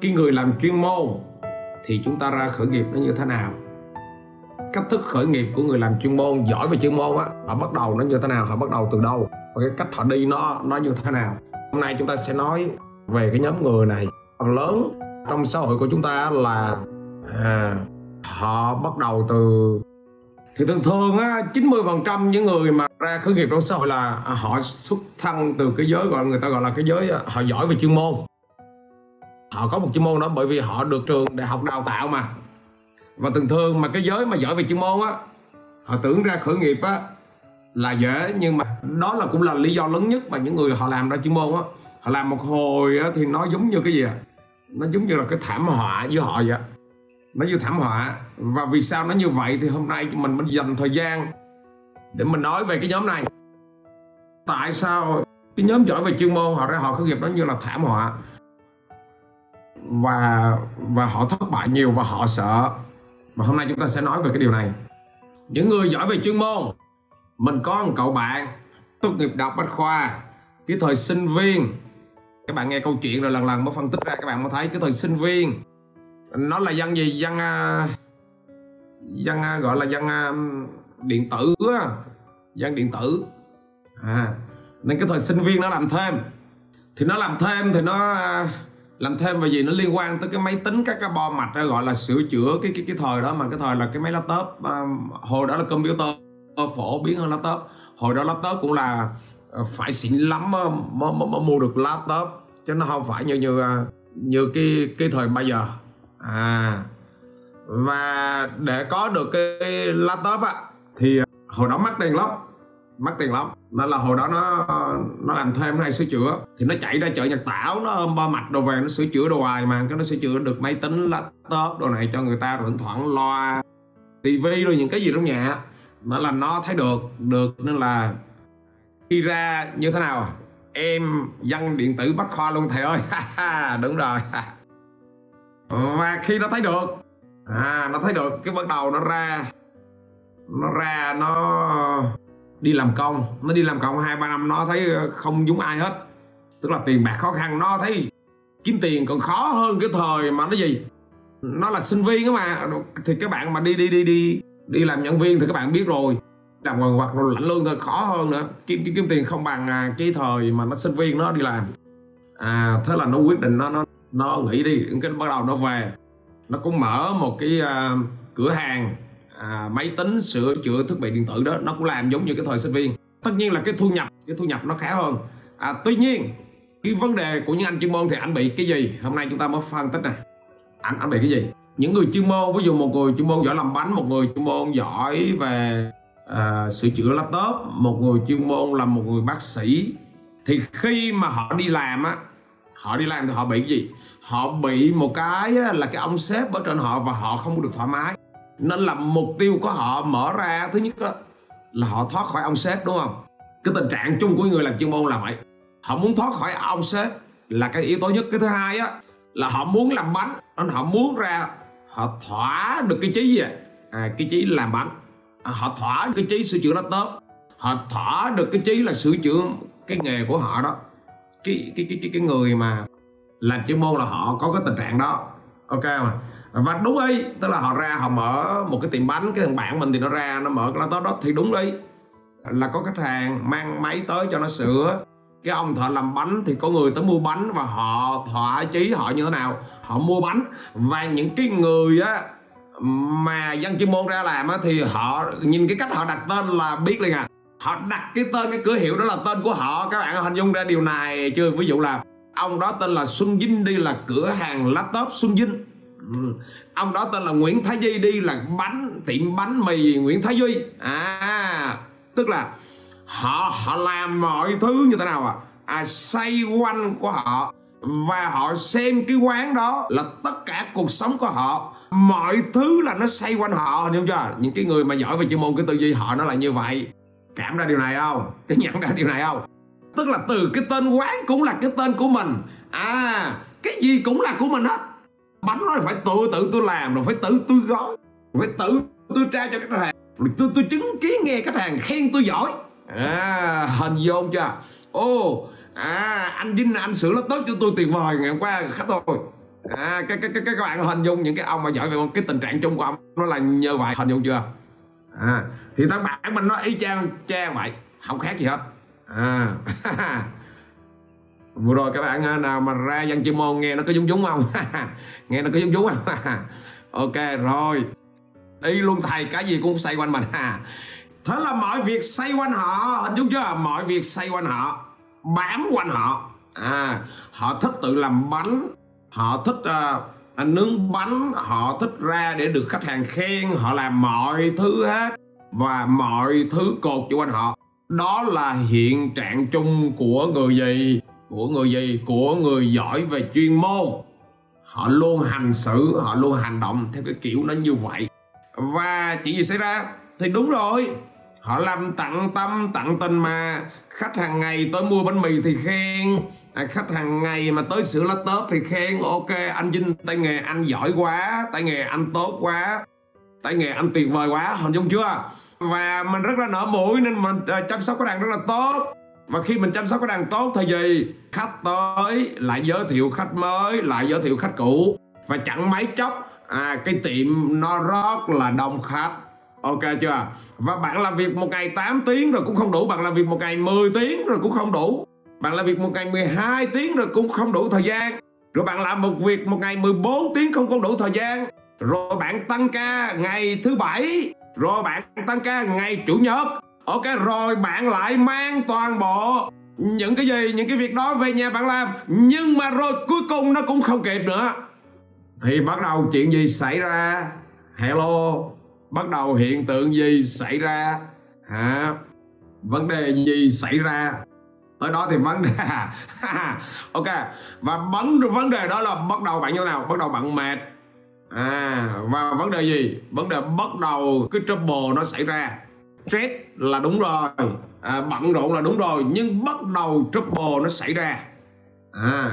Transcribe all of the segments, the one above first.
cái người làm chuyên môn thì chúng ta ra khởi nghiệp nó như thế nào? Cách thức khởi nghiệp của người làm chuyên môn giỏi về chuyên môn á họ bắt đầu nó như thế nào họ bắt đầu từ đâu? Và cái cách họ đi nó nó như thế nào? Hôm nay chúng ta sẽ nói về cái nhóm người này. Phần lớn trong xã hội của chúng ta là à, họ bắt đầu từ thì thường thường á 90% những người mà ra khởi nghiệp trong xã hội là họ xuất thân từ cái giới gọi người ta gọi là cái giới à, họ giỏi về chuyên môn họ có một chuyên môn đó, bởi vì họ được trường đại học đào tạo mà. Và thường thường mà cái giới mà giỏi về chuyên môn á, họ tưởng ra khởi nghiệp á là dễ, nhưng mà đó là cũng là lý do lớn nhất mà những người họ làm ra chuyên môn á. Họ làm một hồi á thì nó giống như cái gì à nó giống như là cái thảm họa với họ vậy nó như thảm họa. Và vì sao nó như vậy thì hôm nay mình mới dành thời gian để mình nói về cái nhóm này. Tại sao cái nhóm giỏi về chuyên môn họ ra họ khởi nghiệp nó như là thảm họa? Và và họ thất bại nhiều và họ sợ. Và hôm nay chúng ta sẽ nói về cái điều này. Những người giỏi về chuyên môn, mình có một cậu bạn, tốt nghiệp đại học bách khoa cái thời sinh viên. Các bạn nghe câu chuyện rồi lần lần mới phân tích ra, các bạn mới thấy cái thời sinh viên, nó là dân gì? Dân à, dân à, gọi là dân à, điện tử dân điện tử. À nên cái thời sinh viên nó làm thêm. Thì nó làm thêm thì nó làm thêm và gì nó liên quan tới cái máy tính các cái bo mạch gọi là sửa chữa cái cái cái thời đó mà cái thời là cái máy laptop à, hồi đó là computer phổ biến hơn laptop. Hồi đó laptop cũng là ờ, phải xịn lắm mới, mới, mới mua được laptop chứ nó không phải như như à, như cái cái thời bây giờ. À và để có được cái laptop á thì à, hồi đó mắc tiền lắm mất tiền lắm. Nên là hồi đó nó nó làm thêm hay sửa chữa. Thì nó chạy ra chợ nhật tảo, nó ôm ba mạch đồ về nó sửa chữa đồ hoài mà. Cái nó sửa chữa được máy tính, laptop đồ này cho người ta, rồi thỉnh thoảng loa tivi rồi những cái gì trong nhà. Nó là nó thấy được được. Nên là khi ra như thế nào? Em dân điện tử bách khoa luôn, thầy ơi. Đúng rồi. Và khi nó thấy được à nó thấy được, cái bắt đầu nó ra nó ra, nó đi làm công. Nó đi làm công hai ba năm nó thấy ờ, không giống ai hết. Tức là tiền bạc khó khăn nó thấy kiếm tiền còn khó hơn cái thời mà nó gì? Nó là sinh viên đó mà. Thì các bạn mà đi đi đi đi đi làm nhân viên thì các bạn biết rồi. Làm quần hoặc rồi lãnh lương thôi khó hơn nữa. Kiếm kiếm, kiếm tiền không bằng à, cái thời mà nó sinh viên nó đi làm. À thế là nó quyết định nó nó nó nghỉ đi. Cái bắt đầu nó về. Nó cũng mở một cái uh, cửa hàng à, máy tính sửa chữa thiết bị điện tử đó nó cũng làm giống như cái thời sinh viên. Tất nhiên là cái thu nhập cái thu nhập nó khá hơn. À, tuy nhiên cái vấn đề của những anh chuyên môn thì anh bị cái gì? Hôm nay chúng ta mới phân tích này. Anh anh bị cái gì? Những người chuyên môn ví dụ một người chuyên môn giỏi làm bánh một người chuyên môn giỏi về à, sửa chữa laptop một người chuyên môn là một người bác sĩ thì khi mà họ đi làm á họ đi làm thì họ bị cái gì? Họ bị một cái là cái ông sếp ở trên họ và họ không được thoải mái nên là mục tiêu của họ mở ra thứ nhất đó, là họ thoát khỏi ông sếp đúng không? Cái tình trạng chung của người làm chuyên môn là vậy. Họ muốn thoát khỏi ông sếp là cái yếu tố nhất. Cái thứ hai á là họ muốn làm bánh nên họ muốn ra họ thỏa được cái chí gì à? à cái chí làm bánh. À, họ thỏa cái chí sửa chữa laptop. Họ thỏa được cái chí là sửa chữa cái nghề của họ đó. Cái cái cái cái, cái người mà làm chuyên môn là họ có cái tình trạng đó. Ok mà và đúng ấy, tức là họ ra, họ mở một cái tiệm bánh, cái thằng bạn mình thì nó ra, nó mở cái laptop đó thì đúng đấy. Là có khách hàng mang máy tới cho nó sửa. Cái ông thợ làm bánh thì có người tới mua bánh và họ thỏa chí họ như thế nào? Họ mua bánh. Và những cái người á, mà dân chuyên môn ra làm á, thì họ nhìn cái cách họ đặt tên là biết liền à. Họ đặt cái tên, cái cửa hiệu đó là tên của họ. Các bạn hình dung ra điều này chưa? Ví dụ là ông đó tên là Xuân Vinh đi, là cửa hàng laptop Xuân Vinh ừ. ông đó tên là Nguyễn Thái Duy đi là bánh tiệm bánh mì Nguyễn Thái Duy. À tức là họ họ làm mọi thứ như thế nào à, à xoay quanh của họ và họ xem cái quán đó là tất cả cuộc sống của họ. Mọi thứ là nó xoay quanh họ hiểu chưa? Những cái người mà giỏi về chuyên môn cái tư duy họ nó là như vậy. Cảm ra điều này không? Cái nhận ra điều này không? Tức là từ cái tên quán cũng là cái tên của mình. À cái gì cũng là của mình hết bánh nó phải tự tự tôi làm rồi phải tự tôi gói phải tự tôi tra cho khách hàng. Rồi tôi tôi chứng kiến nghe khách hàng khen tôi giỏi. À hình dung chưa? Ô à anh Vinh anh sửa nó tốt cho tôi tuyệt vời ngày hôm qua khách tôi à các, các, các, các bạn hình dung những cái ông mà giỏi về cái tình trạng chung của ông nó là như vậy hình dung chưa? À thì thằng bạn mình nó y chang chang vậy không khác gì hết. À vừa rồi các bạn à, nào mà ra dân chuyên môn nghe nó có giống giống không? Nghe nó có giống giống không? Ok rồi. Đi luôn thầy cái gì cũng xoay quanh mình ha thế là mọi việc xoay quanh họ hình dung chưa? Mọi việc xoay quanh họ bám quanh họ. À họ thích tự làm bánh họ thích uh, nướng bánh họ thích ra để được khách hàng khen họ làm mọi thứ hết và mọi thứ cột quanh họ. Đó là hiện trạng chung của người gì? Của người gì? Của người giỏi về chuyên môn. Họ luôn hành xử họ luôn hành động theo cái kiểu nó như vậy. Và chuyện gì xảy ra? Thì đúng rồi. Họ làm tặng tâm tặng tình mà. Khách hàng ngày tới mua bánh mì thì khen. À, khách hàng ngày mà tới sửa lá tớp thì khen. Ok anh Vinh tay nghề anh giỏi quá. Tay nghề anh tốt quá. Tay nghề anh tuyệt vời quá. Hình dung chưa? Và mình rất là nở mũi nên mình à, chăm sóc cái đàn rất là tốt và khi mình chăm sóc khách hàng tốt thì gì? Khách tới lại giới thiệu khách mới lại giới thiệu khách cũ. Và chẳng mấy chốc à, cái tiệm nó rất là đông khách. Ok chưa? Và bạn làm việc một ngày 8 tiếng rồi cũng không đủ. Bạn làm việc một ngày 10 tiếng rồi cũng không đủ. Bạn làm việc một ngày 12 tiếng rồi cũng không đủ thời gian. Rồi bạn làm một việc một ngày 14 tiếng không có đủ thời gian. Rồi bạn tăng ca ngày thứ bảy. Rồi bạn tăng ca ngày chủ nhật ok, rồi bạn lại mang toàn bộ những cái gì, những cái việc đó về nhà bạn làm. Nhưng mà rồi cuối cùng nó cũng không kịp nữa. Thì bắt đầu chuyện gì xảy ra? Hello, bắt đầu hiện tượng gì xảy ra? Hả? Vấn đề gì xảy ra? Tới đó thì vấn đề ok, và vấn vấn đề đó là bắt đầu bạn như thế nào? Bắt đầu bạn mệt. À và vấn đề gì? Vấn đề bắt đầu cái trouble nó xảy ra stress là đúng rồi. À, bận rộn là đúng rồi nhưng bắt đầu trouble nó xảy ra. À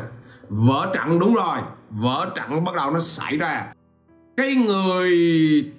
vỡ trận đúng rồi vỡ trận bắt đầu nó xảy ra. Cái người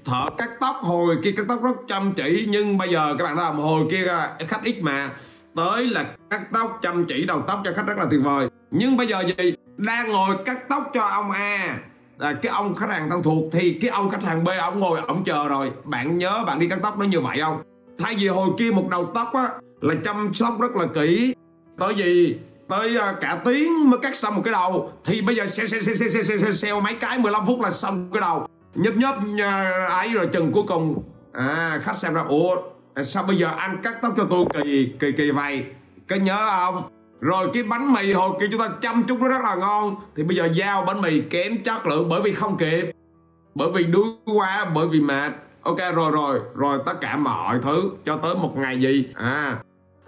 thợ cắt tóc hồi kia cắt tóc rất chăm chỉ nhưng bây giờ các bạn thấy không? Hồi kia à, khách ít mà. Tới là cắt tóc chăm chỉ đầu tóc cho khách rất là tuyệt vời. Nhưng bây giờ gì? Đang ngồi cắt tóc cho ông A. À, cái ông khách hàng thân thuộc thì cái ông khách hàng B ông ngồi ông chờ rồi. Bạn nhớ bạn đi cắt tóc nó như vậy không? Thay vì hồi kia một đầu tóc á là chăm sóc rất là kỹ. Tới gì? Tới à, cả tiếng mới cắt xong một cái đầu. Thì bây giờ xe xe xe xe xe xe, xe, xe mấy cái 15 phút là xong cái đầu. Nhấp nhấp à, ấy rồi chừng cuối cùng. À khách xem ra ủa sao bây giờ anh cắt tóc cho tôi kỳ kỳ kỳ vậy? Cái nhớ không? Rồi cái bánh mì hồi kia chúng ta chăm chút nó rất là ngon. Thì bây giờ giao bánh mì kém chất lượng bởi vì không kịp. Bởi vì đuối quá bởi vì mệt ok, rồi rồi. Rồi, tất cả mọi thứ cho tới một ngày gì? À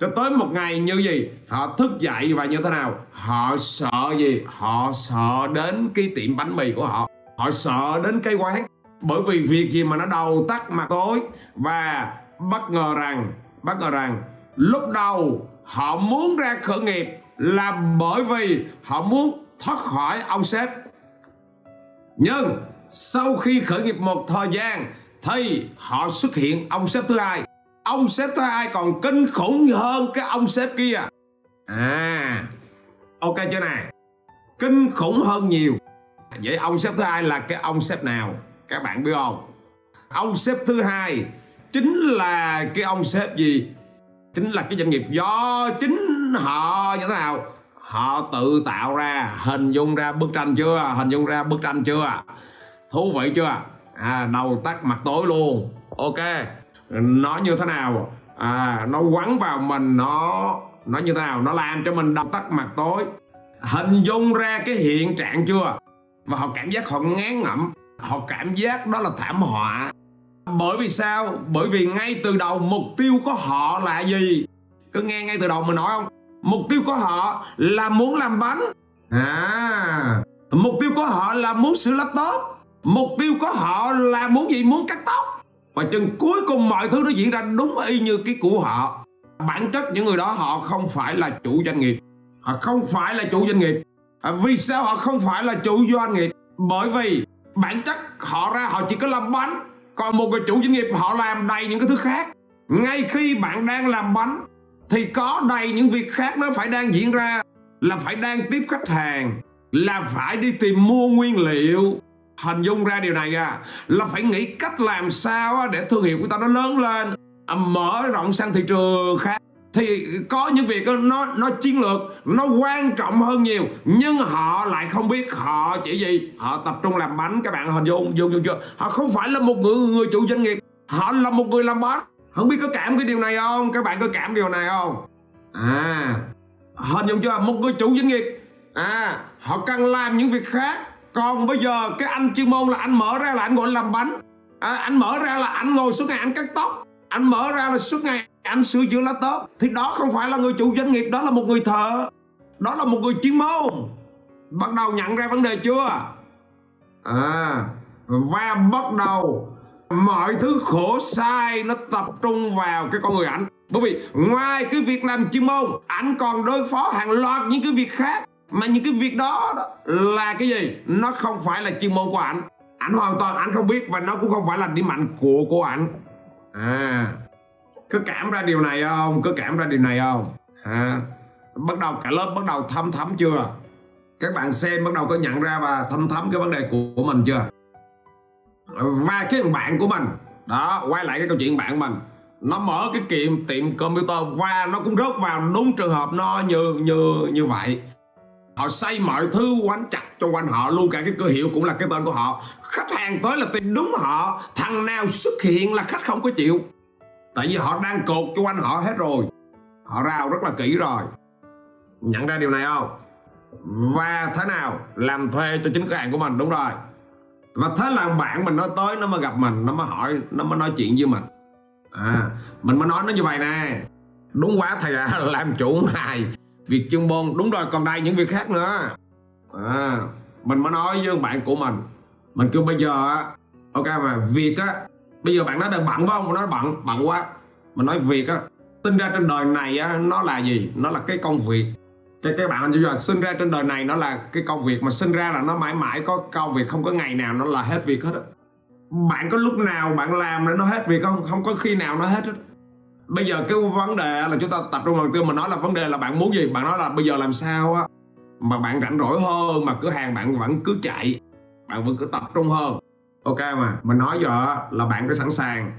cho tới một ngày như gì? Họ thức dậy và như thế nào? Họ sợ gì? Họ sợ đến cái tiệm bánh mì của họ. Họ sợ đến cái quán. Bởi vì việc gì mà nó đầu tắt mặt tối. Và bất ngờ rằng, bất ngờ rằng, lúc đầu họ muốn ra khởi nghiệp là bởi vì họ muốn thoát khỏi ông sếp. Nhưng sau khi khởi nghiệp một thời gian thì họ xuất hiện, ông sếp thứ hai. Ông sếp thứ hai còn kinh khủng hơn cái ông sếp kia. À ok chưa này kinh khủng hơn nhiều. Vậy ông sếp thứ hai là cái ông sếp nào? Các bạn biết không? Ông sếp thứ hai chính là cái ông sếp gì? Chính là cái doanh nghiệp do chính họ, như thế nào? Họ tự tạo ra, hình dung ra bức tranh chưa? Hình dung ra bức tranh chưa? Thú vị chưa? À, đầu tắt mặt tối luôn. Ok. Nó như thế nào? À, nó quắn vào mình nó nó như thế nào? Nó làm cho mình đầu tắt mặt tối. Hình dung ra cái hiện trạng chưa? Và họ cảm giác họ ngán ngẩm. Họ cảm giác đó là thảm họa. Bởi vì sao? Bởi vì ngay từ đầu mục tiêu của họ là gì? Cứ nghe ngay từ đầu mình nói không? Mục tiêu của họ là muốn làm bánh. À mục tiêu của họ là muốn sửa laptop mục tiêu của họ là muốn gì? Muốn cắt tóc. Và chừng cuối cùng mọi thứ nó diễn ra đúng y như cái của họ. Bản chất những người đó họ không phải là chủ doanh nghiệp. Họ không phải là chủ doanh nghiệp. À, vì sao họ không phải là chủ doanh nghiệp? Bởi vì bản chất họ ra họ chỉ có làm bánh còn một người chủ doanh nghiệp họ làm đầy những cái thứ khác. Ngay khi bạn đang làm bánh thì có đầy những việc khác nó phải đang diễn ra là phải đang tiếp khách hàng là phải đi tìm mua nguyên liệu hình dung ra điều này à là phải nghĩ cách làm sao để thương hiệu của ta nó lớn lên à, mở rộng sang thị trường khác. Thì có những việc nó nó chiến lược nó quan trọng hơn nhiều nhưng họ lại không biết họ chỉ gì. Họ tập trung làm bánh các bạn hình dung dung, dung chưa? Họ không phải là một người người chủ doanh nghiệp họ là một người làm bánh. Không biết có cảm cái điều này không? Các bạn có cảm điều này không? À hình dung chưa? Một người chủ doanh nghiệp à họ cần làm những việc khác còn bây giờ cái anh chuyên môn là anh mở ra là anh ngồi làm bánh. À, anh mở ra là anh ngồi suốt ngày anh cắt tóc. Anh mở ra là suốt ngày anh sửa chữa laptop thì đó không phải là người chủ doanh nghiệp đó là một người thợ. Đó là một người chuyên môn. Bắt đầu nhận ra vấn đề chưa? À và bắt đầu mọi thứ khổ sai nó tập trung vào cái con người ảnh. Bởi vì ngoài cái việc làm chuyên môn ảnh còn đối phó hàng loạt những cái việc khác mà những cái việc đó, đó là cái gì? Nó không phải là chuyên môn của ảnh. Ảnh hoàn toàn ảnh không biết và nó cũng không phải là điểm mạnh của của ảnh. À cứ cảm ra điều này không? Cứ cảm ra điều này không? À, bắt đầu cả lớp bắt đầu thấm thấm chưa? Các bạn xem bắt đầu có nhận ra và thấm thấm cái vấn đề của, của mình chưa? Và cái bạn của mình đó quay lại cái câu chuyện bạn của mình. Nó mở cái kiệm tiệm computer và nó cũng rớt vào đúng trường hợp nó như như như vậy họ xây mọi thứ quán chặt cho quanh họ luôn cả cái cửa hiệu cũng là cái tên của họ. Khách hàng tới là tìm đúng họ thằng nào xuất hiện là khách không có chịu. Tại vì họ đang cột cho quanh họ hết rồi. Họ rào rất là kỹ rồi. Nhận ra điều này không? Và thế nào? Làm thuê cho chính cửa hàng của mình đúng rồi. Và thế là bạn mình nó tới nó mới gặp mình nó mới hỏi nó mới nói chuyện với mình. À mình mới nói nó như vậy nè. Đúng quá thầy à, làm chủ mày việc chuyên môn đúng rồi còn đây những việc khác nữa. À, mình mới nói với bạn của mình. Mình kêu bây giờ á ok mà việc á bây giờ bạn nói đang bận phải không nói bận bận quá. Mình nói việc á sinh ra trên đời này á nó là gì? Nó là cái công việc. Cái cái bạn bây giờ sinh ra trên đời này nó là cái công việc mà sinh ra là nó mãi mãi có công việc không có ngày nào nó là hết việc hết á. Bạn có lúc nào bạn làm nó hết việc không? Không có khi nào nó hết hết bây giờ cái vấn đề là chúng ta tập trung đầu tiên mà nói là vấn đề là bạn muốn gì? Bạn nói là bây giờ làm sao á? Mà bạn rảnh rỗi hơn, mà cửa hàng bạn vẫn cứ chạy, bạn vẫn cứ tập trung hơn. Ok mà, mình nói giờ là bạn phải sẵn sàng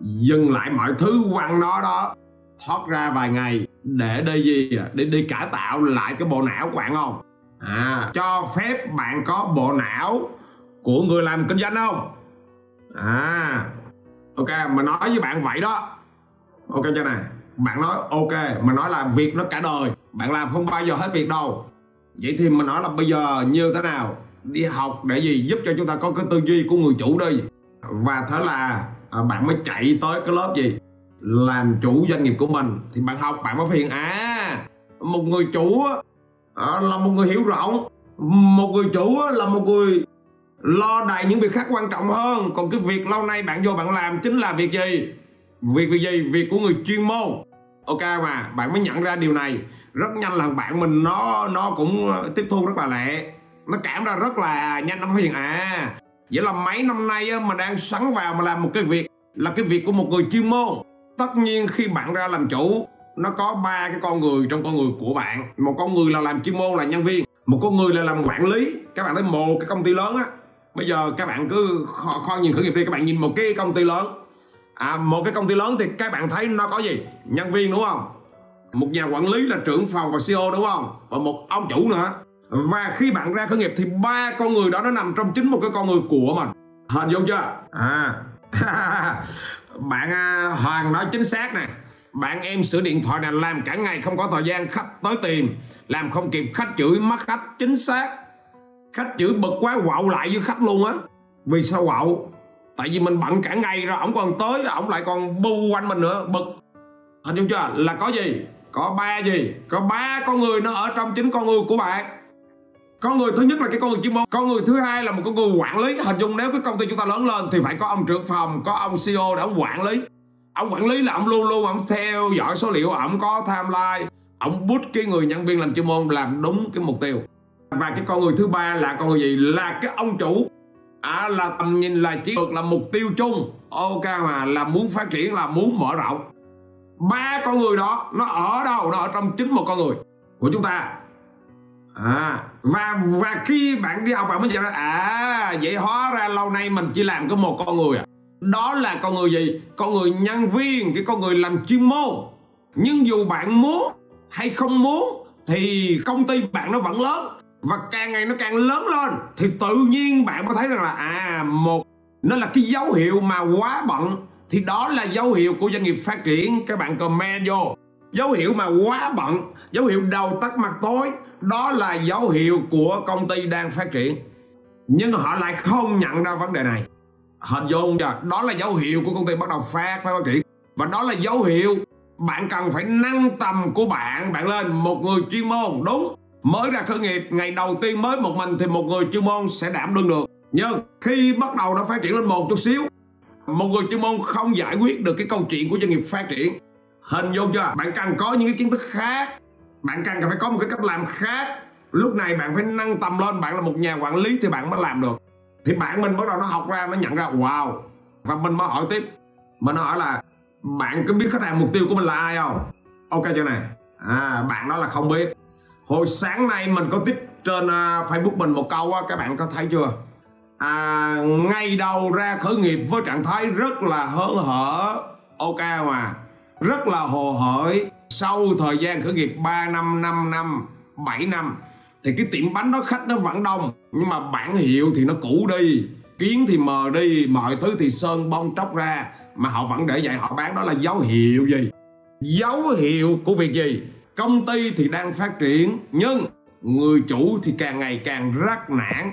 dừng lại mọi thứ quăng nó đó, thoát ra vài ngày để đi gì à? để đi cải tạo lại cái bộ não của bạn không? À cho phép bạn có bộ não của người làm kinh doanh không? À ok, mình nói với bạn vậy đó ok chưa này bạn nói ok mà nói là việc nó cả đời. Bạn làm không bao giờ hết việc đâu. Vậy thì mình nói là bây giờ như thế nào? Đi học để gì? Giúp cho chúng ta có cái tư duy của người chủ đi. Và thế là à, bạn mới chạy tới cái lớp gì? Làm chủ doanh nghiệp của mình. Thì bạn học bạn mới phiền à một người chủ à, là một người hiểu rộng. Một người chủ là một người lo đầy những việc khác quan trọng hơn. Còn cái việc lâu nay bạn vô bạn làm chính là việc gì? Việc việc gì? Việc của người chuyên môn. Ok mà bạn mới nhận ra điều này. Rất nhanh là bạn mình nó nó cũng ờ, tiếp thu rất là lẹ. Nó cảm ra rất là nhanh nó phát hiện à. Vậy là mấy năm nay á, mà đang sắn vào mà làm một cái việc là cái việc của một người chuyên môn. Tất nhiên khi bạn ra làm chủ nó có ba cái con người trong con người của bạn. Một con người là làm chuyên môn là nhân viên. Một con người là làm quản lý. Các bạn thấy một cái công ty lớn á. Bây giờ các bạn cứ kho, kho nhìn khởi nghiệp đi các bạn nhìn một cái công ty lớn à, một cái công ty lớn thì các bạn thấy nó có gì? Nhân viên đúng không? Một nhà quản lý là trưởng phòng và CEO đúng không? Và một ông chủ nữa. Và khi bạn ra khởi nghiệp thì ba con người đó nó nằm trong chính một cái con người của mình. Hình dung chưa? À. Bạn à, Hoàng nói chính xác nè. Bạn em sửa điện thoại này làm cả ngày không có thời gian khách tới tìm làm không kịp khách chửi mất khách. Chính xác. Khách chửi bực quá quạo lại với khách luôn á. Vì sao quạo? Tại vì mình bận cả ngày rồi, ổng còn tới, ổng lại còn bu quanh mình nữa, bực. Hình dung chưa? Là có gì? Có ba gì? Có ba con người nó ở trong chính con người của bạn. Con người thứ nhất là cái con người chuyên môn con người thứ hai là một con người quản lý. Hình dung nếu cái công ty chúng ta lớn lên thì phải có ông trưởng phòng, có ông CEO để ông quản lý. Ông quản lý là ông luôn luôn ông theo dõi số liệu ông có timeline. Ông bút cái người nhân viên làm chuyên môn làm đúng cái mục tiêu. Và cái con người thứ ba là con người gì? Là cái ông chủ à, là tầm nhìn là chiến lược là mục tiêu chung. Ok mà là muốn phát triển là muốn mở rộng. Ba con người đó nó ở đâu? Nó ở trong chính một con người của chúng ta. À và và khi bạn đi học bạn mới nhận ra à vậy hóa ra lâu nay mình chỉ làm có một con người à. Đó là con người gì? Con người nhân viên cái con người làm chuyên môn. Nhưng dù bạn muốn hay không muốn thì công ty bạn nó vẫn lớn và càng ngày nó càng lớn lên, thì tự nhiên bạn mới thấy rằng là à một, nó là cái dấu hiệu mà quá bận, thì đó là dấu hiệu của doanh nghiệp phát triển. Các bạn comment vô. Dấu hiệu mà quá bận, dấu hiệu đầu tắt mặt tối, đó là dấu hiệu của công ty đang phát triển. Nhưng họ lại không nhận ra vấn đề này. Hình dung chưa đó là dấu hiệu của công ty bắt đầu phát phát triển. Và đó là dấu hiệu bạn cần phải nâng tầm của bạn bạn lên một người chuyên môn, đúng mới ra khởi nghiệp, ngày đầu tiên mới một mình thì một người chuyên môn sẽ đảm đương được. Nhưng khi bắt đầu nó phát triển lên một chút xíu, một người chuyên môn không giải quyết được cái câu chuyện của doanh nghiệp phát triển. Hình dung chưa? Bạn cần có những cái kiến thức khác, bạn cần phải có một cái cách làm khác. Lúc này bạn phải nâng tầm lên, bạn là một nhà quản lý thì bạn mới làm được. Thì bạn mình bắt đầu nó học ra, nó nhận ra, wow. Và mình mới hỏi tiếp. Mình hỏi là, bạn có biết khách hàng mục tiêu của mình là ai không? Ok chưa này. À bạn đó là không biết hồi sáng nay mình có tiếp trên uh, facebook mình một câu á các bạn có thấy chưa? À, ngay đầu ra khởi nghiệp với trạng thái rất là hớn hở. Ok mà rất là hồ hởi. Sau thời gian khởi nghiệp 3 năm 5 năm 7 năm thì cái tiệm bánh đó khách nó vẫn đông. Nhưng mà bản hiệu thì nó cũ đi. Kiến thì mờ đi mọi thứ thì sơn bong tróc ra. Mà họ vẫn để vậy họ bán đó là dấu hiệu gì? Dấu hiệu của việc gì? Công ty thì đang phát triển, nhưng người chủ thì càng ngày càng rắc nản.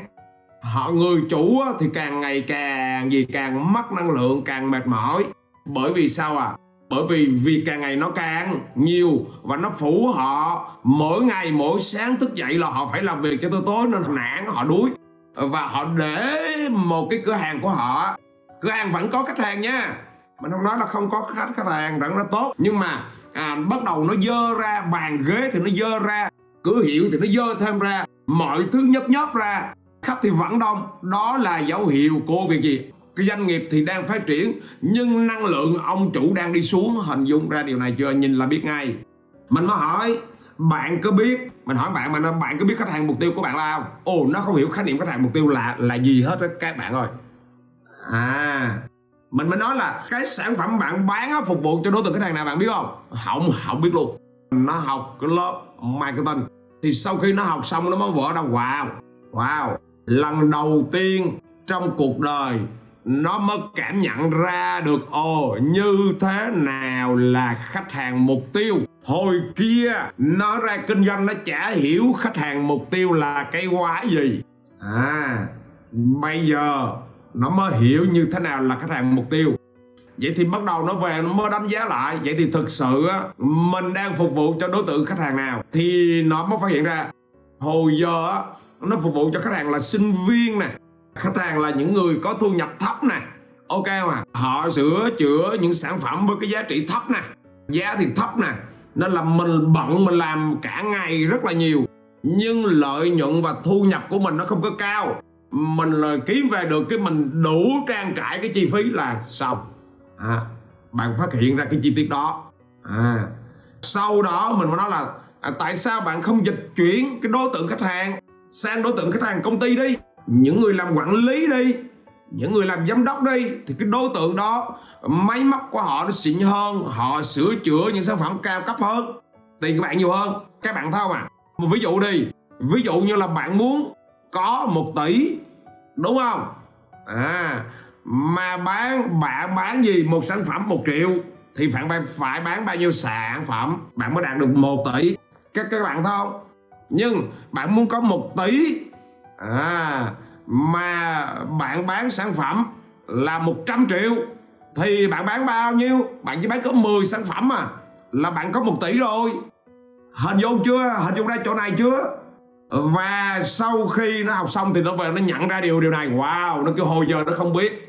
Họ, người chủ thì càng ngày càng gì, càng mất năng lượng, càng mệt mỏi. Bởi vì sao à? Bởi vì việc càng ngày nó càng nhiều và nó phủ họ. Mỗi ngày, mỗi sáng thức dậy là họ phải làm việc cho tới tối, nên nản, họ đuối. Và họ để một cái cửa hàng của họ. Cửa hàng vẫn có khách hàng nha mình không nói là không có khách khách hàng, vẫn nó tốt. Nhưng mà à, bắt đầu nó dơ ra bàn ghế thì nó dơ ra cửa hiệu thì nó dơ thêm ra mọi thứ nhấp nhấp ra. Khách thì vẫn đông đó là dấu hiệu của việc gì? Cái doanh nghiệp thì đang phát triển nhưng năng lượng ông chủ đang đi xuống hình dung ra điều này chưa? Nhìn là biết ngay. Mình mới hỏi bạn có biết mình hỏi bạn mà nó bạn có biết khách hàng mục tiêu của bạn là không? Ồ nó không hiểu khái niệm khách hàng mục tiêu là là gì hết đó các bạn ơi. À mình mới nói là cái sản phẩm bạn bán á, phục vụ cho đối tượng khách hàng nào bạn biết không? Không không biết luôn. Nó học cái lớp marketing. Thì sau khi nó học xong nó mới vỡ ra. Wow wow. Lần đầu tiên trong cuộc đời nó mới cảm nhận ra được, ồ, như thế nào là khách hàng mục tiêu. Hồi kia nó ra kinh doanh, nó chả hiểu khách hàng mục tiêu là cái quái gì. À bây giờ nó mới hiểu như thế nào là khách hàng mục tiêu. Vậy thì bắt đầu nó về, nó mới đánh giá lại. Vậy thì thực sự á, mình đang phục vụ cho đối tượng khách hàng nào thì nó mới phát hiện ra. Hồi giờ á, nó phục vụ cho khách hàng là sinh viên nè. Khách hàng là những người có thu nhập thấp nè. Ok mà họ sửa chữa những sản phẩm với cái giá trị thấp nè. Giá thì thấp nè. Nên là mình bận, mình làm cả ngày rất là nhiều. Nhưng lợi nhuận và thu nhập của mình nó không có cao mình là kiếm về được cái mình đủ trang trải cái chi phí là xong. À, bạn phát hiện ra cái chi tiết đó. À, sau đó mình mới nói là à, tại sao bạn không dịch chuyển cái đối tượng khách hàng sang đối tượng khách hàng công ty đi? Những người làm quản lý đi những người làm giám đốc đi thì cái đối tượng đó máy móc của họ nó xịn hơn họ sửa chữa những sản phẩm cao cấp hơn. Tiền các bạn nhiều hơn. Các bạn thấy không à một ví dụ đi. Ví dụ như là bạn muốn có một tỷ, đúng không? À mà bán bạn bán gì? Một sản phẩm một triệu, thì phải phải bán bao nhiêu sản phẩm? Bạn mới đạt được một tỷ. Các các bạn thấy không? Nhưng bạn muốn có một tỷ à mà bạn bán sản phẩm là 100 triệu, thì bạn bán bao nhiêu? Bạn chỉ bán có 10 sản phẩm mà là bạn có một tỷ rồi. Hình dung chưa? Hình dung ra chỗ này chưa? Và sau khi nó học xong thì nó về nó nhận ra điều điều này. Wow, nó kêu hồi giờ nó không biết.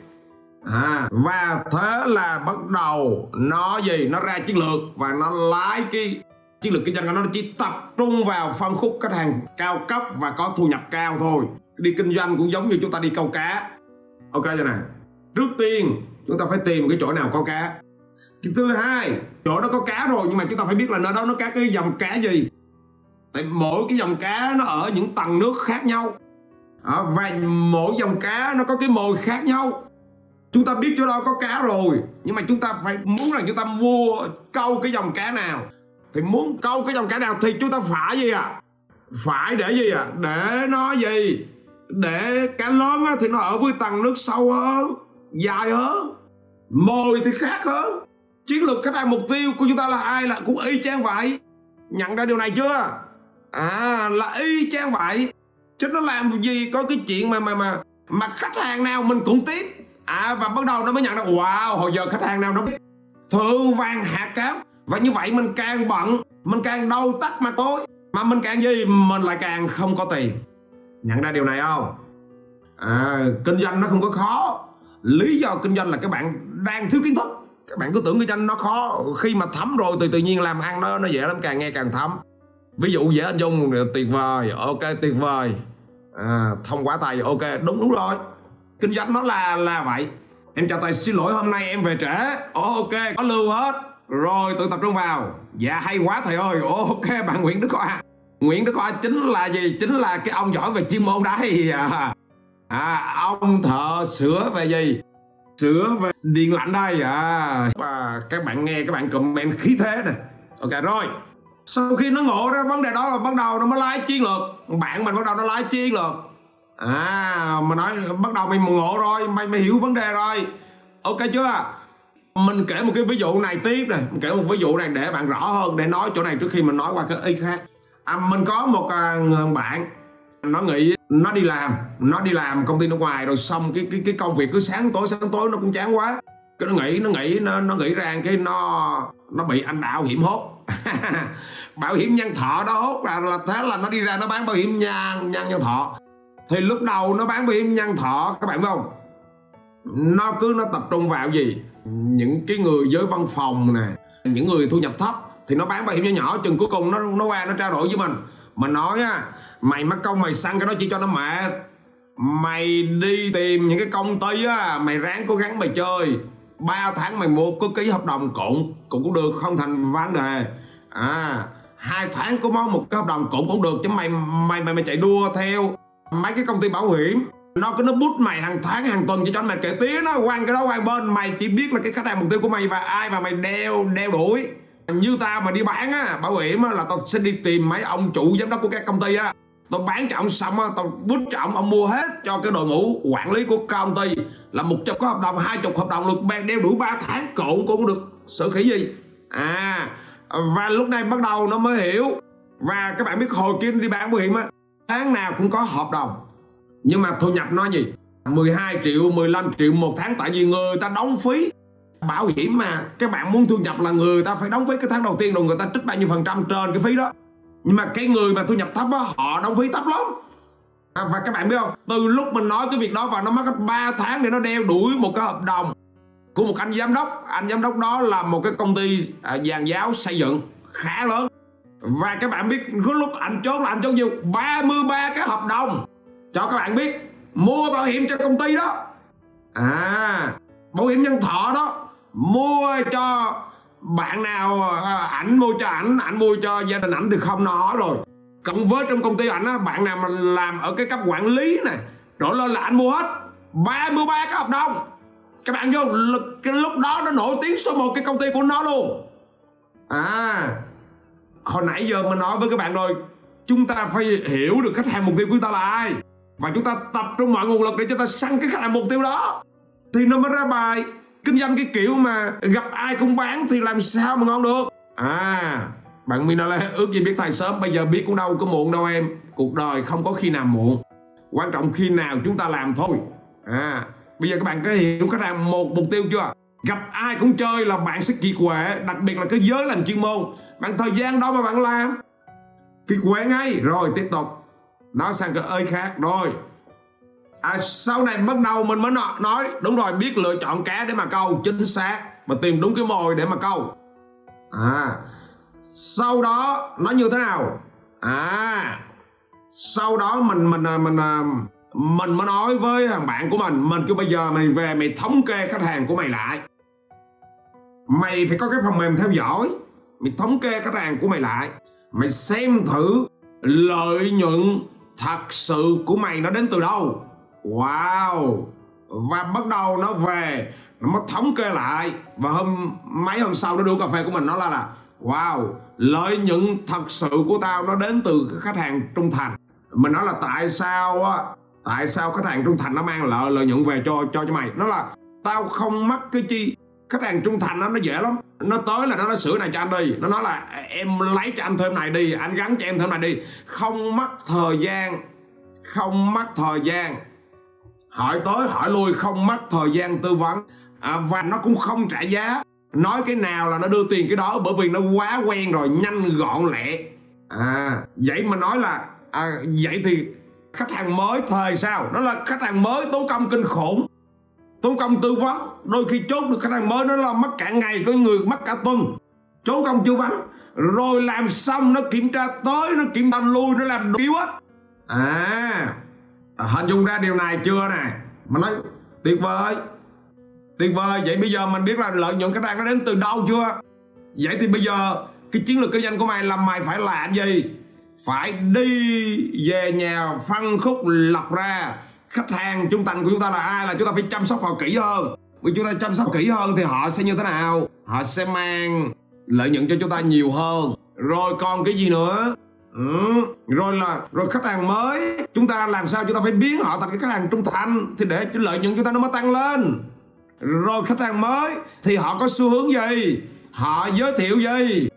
À và thế là bắt đầu nó gì? Nó ra chiến lược và nó lái cái chiến lược kinh doanh của nó. Chỉ tập trung vào phân khúc khách hàng cao cấp và có thu nhập cao thôi. Đi kinh doanh cũng giống như chúng ta đi câu cá. Ok chưa này trước tiên, chúng ta phải tìm cái chỗ nào có cá. Cái thứ hai, chỗ đó có cá rồi nhưng mà chúng ta phải biết là nơi đó nó cá cái dòng cá gì tại mỗi cái dòng cá nó ở những tầng nước khác nhau. À, và mỗi dòng cá nó có cái mồi khác nhau. Chúng ta biết chỗ đó có cá rồi nhưng mà chúng ta phải muốn là chúng ta mua câu cái dòng cá nào. Thì muốn câu cái dòng cá nào thì chúng ta phải gì à phải để gì à để nó gì? Để cá lớn thì nó ở với tầng nước sâu hơn dài hơn. Mồi thì khác hơn. Chiến lược khách hàng mục tiêu của chúng ta là ai là cũng y chang vậy. Nhận ra điều này chưa? À là y chang vậy. Chứ nó làm gì có cái chuyện mà mà mà mà khách hàng nào mình cũng tiếp. À và bắt đầu nó mới nhận ra wow hồi giờ khách hàng nào nó biết. Vàng hạt cám. Và như vậy mình càng bận mình càng đau tắt mặt tối mà mình càng gì? Mình lại càng không có tiền. Nhận ra điều này không? À, kinh doanh nó không có khó. Lý do kinh doanh là các bạn đang thiếu kiến thức. Các bạn cứ tưởng kinh doanh nó khó. Khi mà thấm rồi thì tự nhiên làm ăn nó nó dễ lắm càng nghe càng thấm ví dụ dễ anh dung ờ, tuyệt vời ok tuyệt vời. À, thông quả thầy ok đúng đúng rồi. Kinh doanh nó là là vậy. Em chào thầy xin lỗi hôm nay em về trễ. Ok có lưu hết. Rồi tự tập trung vào. Dạ hay quá thầy ơi. Ok bạn nguyễn đức khoa nguyễn đức khoa chính là gì? Chính là cái ông giỏi về chuyên môn đấy. À, à ông thợ sửa về gì? Sửa về điện lạnh đây. À và các bạn nghe các bạn comment khí thế nè. Ok rồi sau khi nó ngộ ra vấn đề đó là bắt đầu nó mới lái chiến lược. Bạn mình bắt đầu nó lái chiến lược. À mà nói bắt đầu mày ngộ rồi mày mày hiểu vấn đề rồi. Ok chưa? Mình kể một cái ví dụ này tiếp này mình kể một ví dụ này để bạn rõ hơn để nói chỗ này trước khi mình nói qua cái ý khác. À, mình có một à, bạn nó nghĩ nó đi làm nó đi làm công ty nước ngoài rồi xong cái cái cái công việc cứ sáng tối sáng tối nó cũng chán quá cái nó nghĩ nó nghĩ nó nó nghĩ ra cái nó nó bị anh bảo hiểm hốt. Bảo hiểm nhân thọ đó hốt là, là thế là nó đi ra nó bán bảo hiểm nhân nhân nhân thọ. Thì lúc đầu nó bán bảo hiểm nhân thọ các bạn biết không? Nó cứ nó tập trung vào gì? Những cái người giới văn phòng nè những người thu nhập thấp thì nó bán bảo hiểm nhỏ nhỏ chừng cuối cùng nó nó qua nó trao đổi với mình. Mình nói á mày mất công mày săn cái đó chỉ cho nó mệt. Mày đi tìm những cái công ty á mày ráng cố gắng mày chơi. 3 tháng mày mua có ký hợp đồng cũng cũng được, không thành vấn đề. À hai tháng có món một cái hợp đồng cũng cũng được, chứ mày mày mày mày chạy đua theo mấy cái công ty bảo hiểm. Nó cứ nó bút mày hàng tháng, hàng tuần cho cho mày kể tiếng nó quan cái đó quan bên mày chỉ biết là cái khách hàng mục tiêu của mày và ai mà mày đeo đeo đuổi. Như tao mà đi bán á, bảo hiểm á, là tao sẽ đi tìm mấy ông chủ giám đốc của các công ty á tôi bán cho ông xong á tôi bút cho ông ông mua hết cho cái đội ngũ quản lý của công ty là một chục có hợp đồng, hai chục hợp đồng được đeo đủ 3 tháng, cộn cũng được. Sở khỉ gì? À và lúc này bắt đầu nó mới hiểu. Và các bạn biết hồi kia đi bán bảo hiểm á, tháng nào cũng có hợp đồng. Nhưng mà thu nhập nó gì? 12 triệu 15 triệu một tháng, tại vì người ta đóng phí. Bảo hiểm mà, các bạn muốn thu nhập là người ta phải đóng phí cái tháng đầu tiên rồi, người ta trích bao nhiêu phần trăm trên cái phí đó nhưng mà cái người mà thu nhập thấp á họ đóng phí thấp lắm. À, và các bạn biết không? Từ lúc mình nói cái việc đó và nó mất 3 tháng để nó đeo đuổi một cái hợp đồng của một anh giám đốc. Anh giám đốc đó là một cái công ty à, giàn giáo xây dựng khá lớn. Và các bạn biết có lúc anh chốt là anh chốt nhiều 33 cái hợp đồng. Cho các bạn biết mua bảo hiểm cho công ty đó. À bảo hiểm nhân thọ đó. Mua cho bạn nào à, ảnh mua cho ảnh ảnh mua cho gia đình ảnh thì không nó rồi. Cộng với trong công ty ảnh á, bạn nào mà làm ở cái cấp quản lý này trở lên là ảnh mua hết. 33 cái hợp đồng. Các bạn vô cái lúc đó nó nổi tiếng số 1 cái công ty của nó luôn. À hồi nãy giờ mình nói với các bạn rồi, chúng ta phải hiểu được khách hàng mục tiêu của chúng ta là ai. Và chúng ta tập trung mọi nguồn lực để cho ta săn cái khách hàng mục tiêu đó. Thì nó mới ra bài kinh doanh cái kiểu mà gặp ai cũng bán thì làm sao mà ngon được? À bạn Minale ước gì biết thầy sớm, bây giờ biết cũng đâu có muộn đâu em. Cuộc đời không có khi nào muộn. Quan trọng khi nào chúng ta làm thôi. À bây giờ các bạn có hiểu khách hàng một mục tiêu chưa? Gặp ai cũng chơi là bạn sẽ kiệt quệ, đặc biệt là cái giới làm chuyên môn. Bạn thời gian đó mà bạn làm, kiệt quệ ngay. Rồi, tiếp tục. Nói sang cái ơi khác, rồi à, sau này bắt đầu mình mới nói đúng rồi biết lựa chọn cá để mà câu chính xác mà tìm đúng cái mồi để mà câu. À sau đó nó như thế nào? À sau đó mình mình à, mình à, mình mới nói với thằng bạn của mình mình cứ bây giờ mày về mày thống kê khách hàng của mày lại. Mày phải có cái phần mềm theo dõi mày thống kê khách hàng của mày lại mày xem thử lợi nhuận thật sự của mày nó đến từ đâu wow. Và bắt đầu nó về nó mới thống kê lại. Và hôm mấy hôm sau nó đưa cà phê của mình nó là là wow lợi nhuận thật sự của tao nó đến từ khách hàng trung thành. Mình nói là tại sao á? Tại sao khách hàng trung thành nó mang lợi lợi nhuận về cho cho cho mày? Nó là tao không mắc cái chi khách hàng trung thành đó, nó dễ lắm. Nó tới là nó nói sửa này cho anh đi. Nó nói là em lấy cho anh thêm này đi anh gắn cho em thêm này đi. Không mất thời gian không mất thời gian hỏi tới hỏi lui không mất thời gian tư vấn. À, và nó cũng không trả giá. Nói cái nào là nó đưa tiền cái đó bởi vì nó quá quen rồi nhanh gọn lẹ. À vậy mà nói là à, vậy thì khách hàng mới thời sao? Đó là khách hàng mới tốn công kinh khủng tốn công tư vấn. Đôi khi chốt được khách hàng mới nó là mất cả ngày có người mất cả tuần. Chốt công tư vấn. Rồi làm xong nó kiểm tra tới nó kiểm tra lui nó làm đủ hết. À hình dung ra điều này chưa nè? Mà nói, tuyệt vời. Tuyệt vời. Vậy bây giờ mình biết là lợi nhuận khách hàng nó đến từ đâu chưa? Vậy thì bây giờ cái chiến lược kinh doanh của mày là mày phải làm gì? Phải đi về nhà phân khúc lọc ra. Khách hàng trung thành của chúng ta là ai là chúng ta phải chăm sóc họ kỹ hơn. Vì chúng ta chăm sóc kỹ hơn thì họ sẽ như thế nào? Họ sẽ mang lợi nhuận cho chúng ta nhiều hơn. Rồi còn cái gì nữa? Ừ rồi là, rồi khách hàng mới, chúng ta làm sao chúng ta phải biến họ thành cái khách hàng trung thành thì để lợi nhuận chúng ta nó mới tăng lên. Rồi khách hàng mới thì họ có xu hướng gì? Họ giới thiệu gì?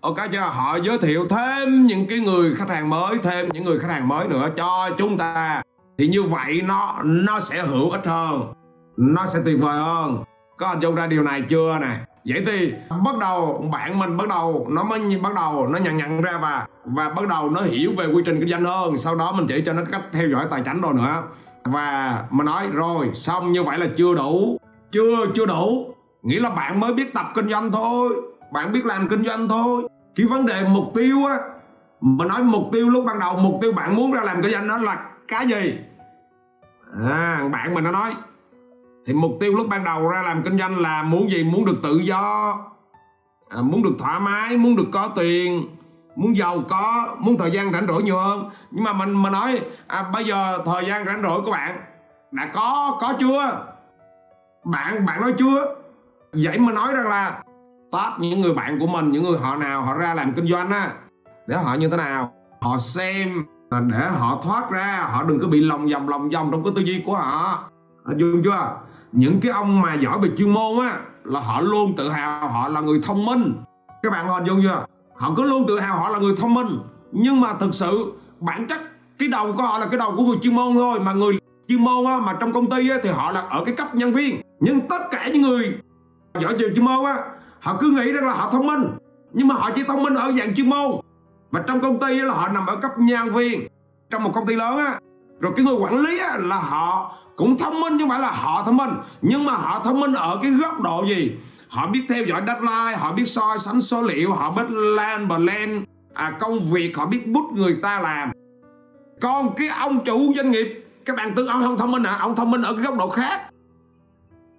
Ok cho họ giới thiệu thêm những cái người khách hàng mới, thêm những người khách hàng mới nữa cho chúng ta. Thì như vậy nó nó sẽ hữu ích hơn, nó sẽ tuyệt vời hơn. Có hình dung ra điều này chưa nè? Vậy thì bắt đầu bạn mình bắt đầu nó mới bắt đầu nó nhận nhận ra và và bắt đầu nó hiểu về quy trình kinh doanh hơn. Sau đó mình chỉ cho nó cách theo dõi tài chính rồi nữa. Và mình nói rồi xong như vậy là chưa đủ. Chưa chưa đủ. Nghĩa là bạn mới biết tập kinh doanh thôi. Bạn biết làm kinh doanh thôi. Cái vấn đề mục tiêu á mình nói mục tiêu lúc ban đầu mục tiêu bạn muốn ra làm kinh doanh đó là cái gì? À, bạn mình nó nói thì mục tiêu lúc ban đầu ra làm kinh doanh là muốn gì? Muốn được tự do. À, muốn được thoải mái muốn được có tiền muốn giàu có muốn thời gian rảnh rỗi nhiều hơn. Nhưng mà mình mà nói à, bây giờ thời gian rảnh rỗi của bạn đã có có chưa? Bạn bạn nói chưa? Vậy mà nói rằng là top những người bạn của mình những người họ nào họ ra làm kinh doanh á để họ như thế nào? Họ xem để họ thoát ra họ đừng có bị lòng vòng lòng vòng trong cái tư duy của họ. Hình dung chưa? Những cái ông mà giỏi về chuyên môn á là họ luôn tự hào họ là người thông minh. Các bạn hình dung chưa? Họ cứ luôn tự hào họ là người thông minh. Nhưng mà thực sự bản chất cái đầu của họ là cái đầu của người chuyên môn thôi. Mà người chuyên môn á, mà trong công ty á, thì họ là ở cái cấp nhân viên. Nhưng tất cả những người giỏi về chuyên môn á họ cứ nghĩ rằng là họ thông minh. Nhưng mà họ chỉ thông minh ở dạng chuyên môn. Và trong công ty là họ nằm ở cấp nhân viên. Trong một công ty lớn á rồi cái người quản lý á, là họ cũng thông minh chứ không phải là họ thông minh. Nhưng mà họ thông minh ở cái góc độ gì? Họ biết theo dõi deadline họ biết soi sánh số liệu họ biết plan plan à, công việc họ biết bút người ta làm. Còn cái ông chủ doanh nghiệp các bạn tưởng ông không thông minh à ông thông minh ở cái góc độ khác.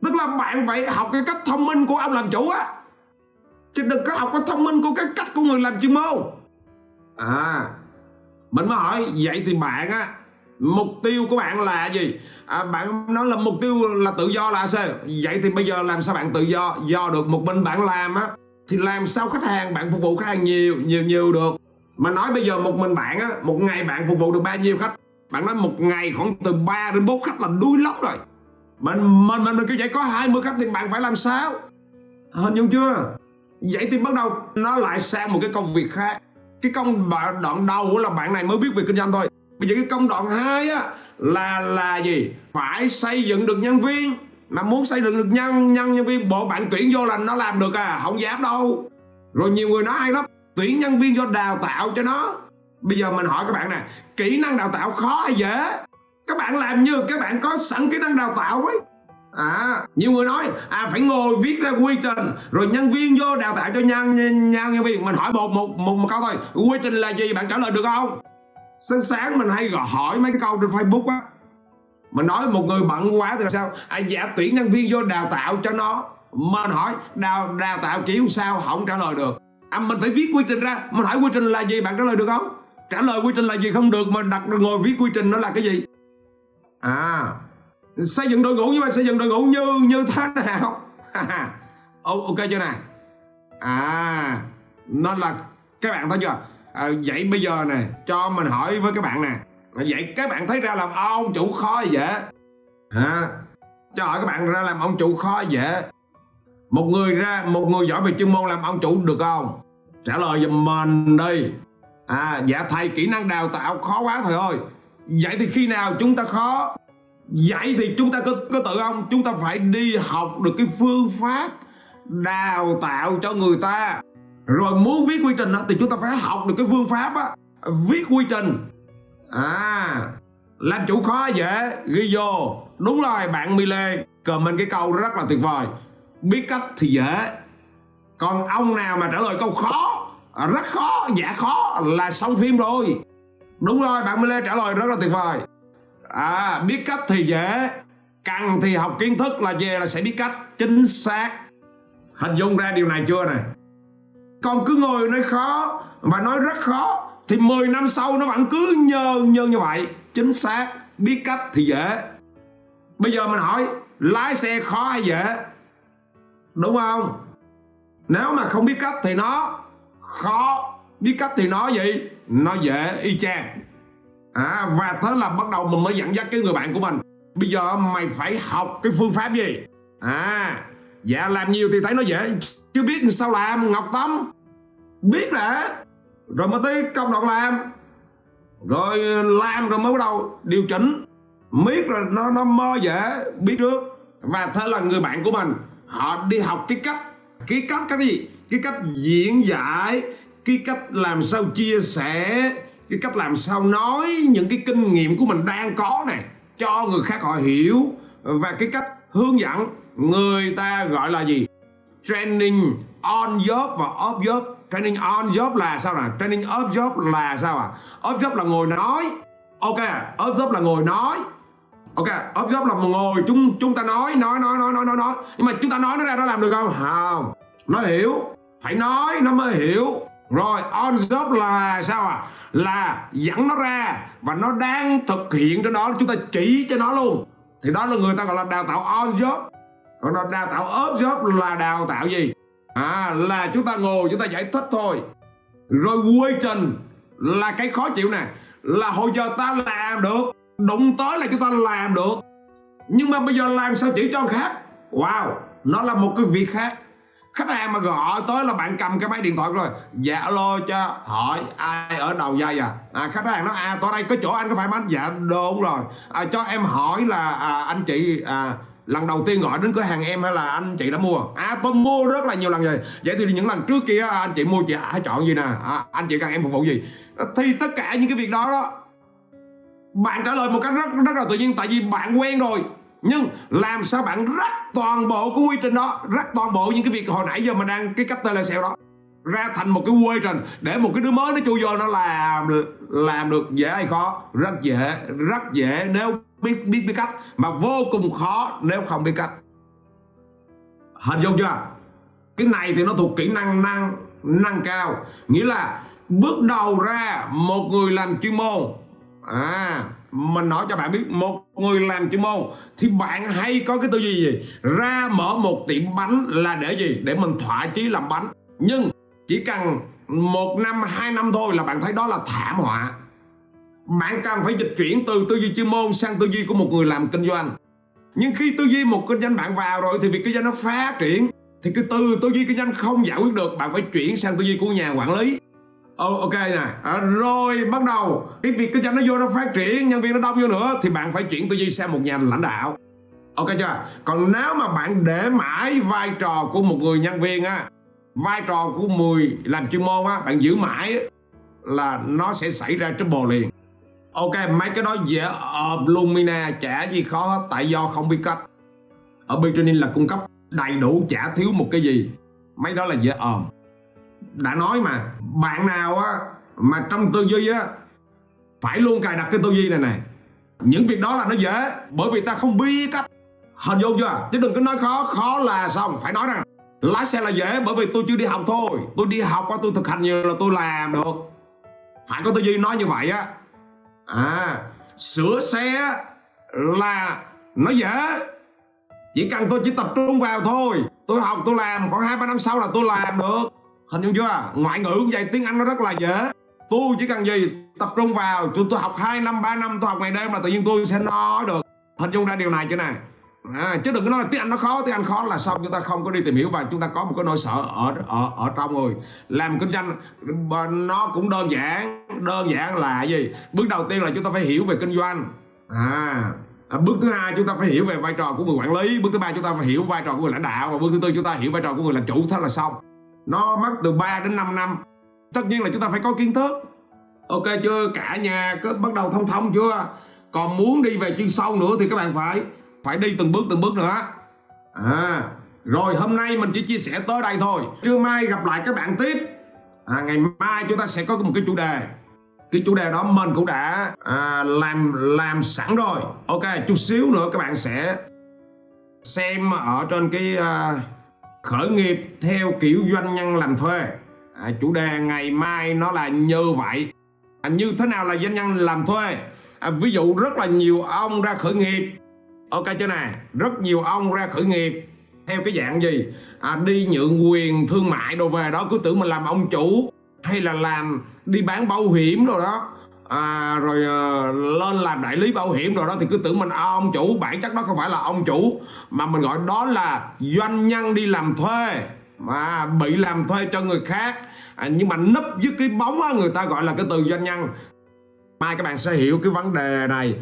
Tức là bạn phải học cái cách thông minh của ông làm chủ á. Chứ đừng có học cái thông minh của cái cách của người làm chuyên môn. À mình mới hỏi vậy thì bạn á mục tiêu của bạn là gì? À, bạn nói là mục tiêu là tự do là sao? Vậy thì bây giờ làm sao bạn tự do do được một mình bạn làm á? Thì làm sao khách hàng bạn phục vụ khách hàng nhiều nhiều nhiều được? Mà nói bây giờ một mình bạn á một ngày bạn phục vụ được bao nhiêu khách? Bạn nói một ngày khoảng từ 3 đến 4 khách là đuối lóc rồi. Mình mình mình, mình cứ vậy có 20 khách thì bạn phải làm sao? Hình dung chưa? Vậy thì bắt đầu nó lại sang một cái công việc khác. Cái công đoạn đầu là bạn này mới biết về kinh doanh thôi bây giờ cái công đoạn hai á là là gì? Phải xây dựng được nhân viên. Mà muốn xây dựng được nhân nhân nhân viên bộ bạn tuyển vô là nó làm được à? Không dám đâu. Rồi nhiều người nói hay lắm tuyển nhân viên vô đào tạo cho nó. Bây giờ mình hỏi các bạn nè kỹ năng đào tạo khó hay dễ? Các bạn làm như các bạn có sẵn kỹ năng đào tạo ấy. À nhiều người nói à phải ngồi viết ra quy trình rồi nhân viên vô đào tạo cho nhân nhân, nhân viên. Mình hỏi một một một, một câu thôi. Quy trình là gì? Bạn trả lời được không? Sáng sáng mình hay gọi hỏi mấy cái câu trên facebook á. Mình nói một người bận quá thì là sao? À dạ tuyển nhân viên vô đào tạo cho nó. Mình hỏi, đào đào tạo kiểu sao? Không trả lời được. À mình phải viết quy trình ra. Mình hỏi quy trình là gì, bạn trả lời được không? Trả lời quy trình là gì không được, mà đặt được ngồi viết quy trình nó là cái gì? À xây dựng đội ngũ nhưng mà xây dựng đội ngũ như như thế nào? Ok chưa nè? À nên là các bạn thấy chưa? À, vậy bây giờ nè cho mình hỏi với các bạn nè. Ờ, vậy các bạn thấy ra làm ông chủ khó dễ hả? Cho hỏi các bạn ra làm ông chủ khó dễ một người ra một người giỏi về chuyên môn làm ông chủ được không? Trả lời giùm mình đi. À dạ thầy kỹ năng đào tạo khó quá thầy ơi. Vậy thì khi nào chúng ta khó? Vậy thì chúng ta có, có tự không? Chúng ta phải đi học được cái phương pháp đào tạo cho người ta rồi muốn viết quy trình đó, thì chúng ta phải học được cái phương pháp á. Viết quy trình. À làm chủ khó dễ ghi vô. Đúng rồi bạn mi lê comment cái câu rất là tuyệt vời. Biết cách thì dễ. Còn ông nào mà trả lời câu khó rất khó dạ khó là xong phim rồi. Đúng rồi bạn mi lê trả lời rất là tuyệt vời. À biết cách thì dễ. Cần thì học kiến thức là về là sẽ biết cách chính xác. Hình dung ra điều này chưa này còn cứ ngồi nói khó và nói rất khó thì 10 năm sau nó vẫn cứ nhơ nhơ như vậy. Chính xác biết cách thì dễ. Bây giờ mình hỏi lái xe khó hay dễ? Đúng không? Nếu mà không biết cách thì nó khó biết cách thì nó gì? Nó dễ y chang. À, và thế là bắt đầu mình mới dẫn dắt cái người bạn của mình. Bây giờ mày phải học cái phương pháp gì? À dạ làm nhiều thì thấy nó dễ chưa biết sao làm, ngọc tâm. Biết đã rồi mới tới công đoạn làm. Rồi làm rồi mới bắt đầu điều chỉnh. Biết rồi nó nó mơ dễ, biết trước. Và thế là người bạn của mình. Họ đi học cái cách cái cách, cái gì? Cái cách diễn giải, cái cách làm sao chia sẻ, cái cách làm sao nói những cái kinh nghiệm của mình đang có này cho người khác họ hiểu. Và cái cách hướng dẫn, người ta gọi là gì? Training on job và off job. Training on job là sao nào? Training off job là sao à? Off job là ngồi nói. Ok, off job là ngồi nói. Ok, off job là ngồi chúng chúng ta nói nói nói nói nói nói nói. Nhưng mà chúng ta nói nó ra nó làm được không? Không. Nó hiểu. Phải nói nó mới hiểu. Rồi, on job là sao à? Là dẫn nó ra và nó đang thực hiện trên đó. Chúng ta chỉ cho nó luôn. Thì đó là người ta gọi là đào tạo on job còn đào tạo ốp job là đào tạo gì? À là chúng ta ngồi chúng ta giải thích thôi. Rồi quy trình là cái khó chịu nè là hồi giờ ta làm được đụng tới là chúng ta làm được. Nhưng mà bây giờ làm sao chỉ cho khác? Wow nó là một cái việc khác. Khách hàng mà gọi tới là bạn cầm cái máy điện thoại rồi dạ alo cho hỏi ai ở đầu dây à, à khách hàng nói à tôi đây có chỗ anh có phải bán dạ đúng rồi. À, cho em hỏi là à, anh chị à, lần đầu tiên gọi đến cửa hàng em hay là anh chị đã mua? À tôi mua rất là nhiều lần rồi. Vậy thì những lần trước kia anh chị mua chị hãy chọn gì nè? À, anh chị cần em phục vụ gì? Thì tất cả những cái việc đó đó bạn trả lời một cách rất rất là tự nhiên tại vì bạn quen rồi. Nhưng làm sao bạn rắc toàn bộ cái quy trình đó rắc toàn bộ những cái việc hồi nãy giờ mình đang cái cách telesale đó ra thành một cái quy trình để một cái đứa mới nó chui vô nó làm làm được dễ hay khó? Rất dễ rất dễ. Nếu biết biết biết cách mà vô cùng khó nếu không biết cách hình dung chưa? Cái này thì nó thuộc kỹ năng năng năng cao. Nghĩa là bước đầu ra một người làm chuyên môn. À mình nói cho bạn biết, một người làm chuyên môn thì bạn hay có cái tư duy gì? Ra mở một tiệm bánh là để gì? Để mình thỏa chí làm bánh. Nhưng chỉ cần một năm, hai năm thôi là bạn thấy đó là thảm họa bạn cần phải dịch chuyển từ tư duy chuyên môn sang tư duy của một người làm kinh doanh. Nhưng khi tư duy một kinh doanh bạn vào rồi thì việc kinh doanh nó phát triển. Thì cái từ tư duy kinh doanh không giải quyết được bạn phải chuyển sang tư duy của nhà quản lý. Oh, ok nè. À, rồi bắt đầu. Cái việc kinh doanh nó vô nó phát triển nhân viên nó đông vô nữa thì bạn phải chuyển tư duy sang một nhà lãnh đạo. Ok chưa? Còn nếu mà bạn để mãi vai trò của một người nhân viên á vai trò của người làm chuyên môn á bạn giữ mãi là nó sẽ xảy ra trouble liền ok, mấy cái đó dễ ợp luôn, mina. Chả gì khó tại do không biết cách. Ở bên training là cung cấp đầy đủ, chả thiếu một cái gì. Mấy đó là dễ ờm đã nói mà, bạn nào á, mà trong tư duy á, phải luôn cài đặt cái tư duy này này những việc đó là nó dễ, bởi vì ta không biết cách. Hình dung chưa? Chứ đừng có nói khó khó là xong. Phải nói rằng, lái xe là dễ, bởi vì tôi chưa đi học thôi. Tôi đi học qua tôi thực hành nhiều là tôi làm được. Phải có tư duy nói như vậy á à sửa xe là nó dễ chỉ cần tôi chỉ tập trung vào thôi. Tôi học tôi làm khoảng hai ba năm sau là tôi làm được. Hình dung chưa? Ngoại ngữ cũng vậy tiếng anh nó rất là dễ tôi chỉ cần gì tập trung vào tôi, tôi học 2 năm 3 năm tôi học ngày đêm là tự nhiên tôi sẽ nói được. Hình dung ra điều này chưa nè? À, chứ đừng có nói là tiếng anh nó khó tiếng anh khó là xong. Chúng ta không có đi tìm hiểu và chúng ta có một cái nỗi sợ ở ở ở trong rồi làm kinh doanh nó cũng đơn giản đơn giản là gì? Bước đầu tiên là chúng ta phải hiểu về kinh doanh. À À, bước thứ hai chúng ta phải hiểu về vai trò của người quản lý. Bước thứ ba chúng ta phải hiểu vai trò của người lãnh đạo. Và bước thứ tư chúng ta hiểu vai trò của người làm chủ thế là xong. Nó mất từ 3 đến 5 năm. Tất nhiên là chúng ta phải có kiến thức. Ok chưa? Cả nhà có bắt đầu thông thông chưa? Còn muốn đi về chuyên sâu nữa thì các bạn phải phải đi từng bước từng bước nữa. À rồi hôm nay mình chỉ chia sẻ tới đây thôi. Trưa mai gặp lại các bạn tiếp. À, ngày mai chúng ta sẽ có một cái chủ đề. Cái chủ đề đó mình cũng đã à, làm làm sẵn rồi. Ok chút xíu nữa các bạn sẽ xem ở trên cái à, khởi nghiệp theo kiểu doanh nhân làm thuê. À, chủ đề ngày mai nó là như vậy. À, như thế nào là doanh nhân làm thuê? À, ví dụ rất là nhiều ông ra khởi nghiệp ok chưa nè? Rất nhiều ông ra khởi nghiệp. Theo cái dạng gì? À, đi nhượng quyền thương mại đồ về đó cứ tưởng mình làm ông chủ hay là làm đi bán bảo hiểm rồi đó. À, rồi uh, lên làm đại lý bảo hiểm rồi đó thì cứ tưởng mình à, ông chủ. Bản chất đó không phải là ông chủ mà mình gọi đó là doanh nhân đi làm thuê mà bị làm thuê cho người khác. À, nhưng mà nấp dưới cái bóng á, người ta gọi là cái từ doanh nhân. Mai các bạn sẽ hiểu cái vấn đề này.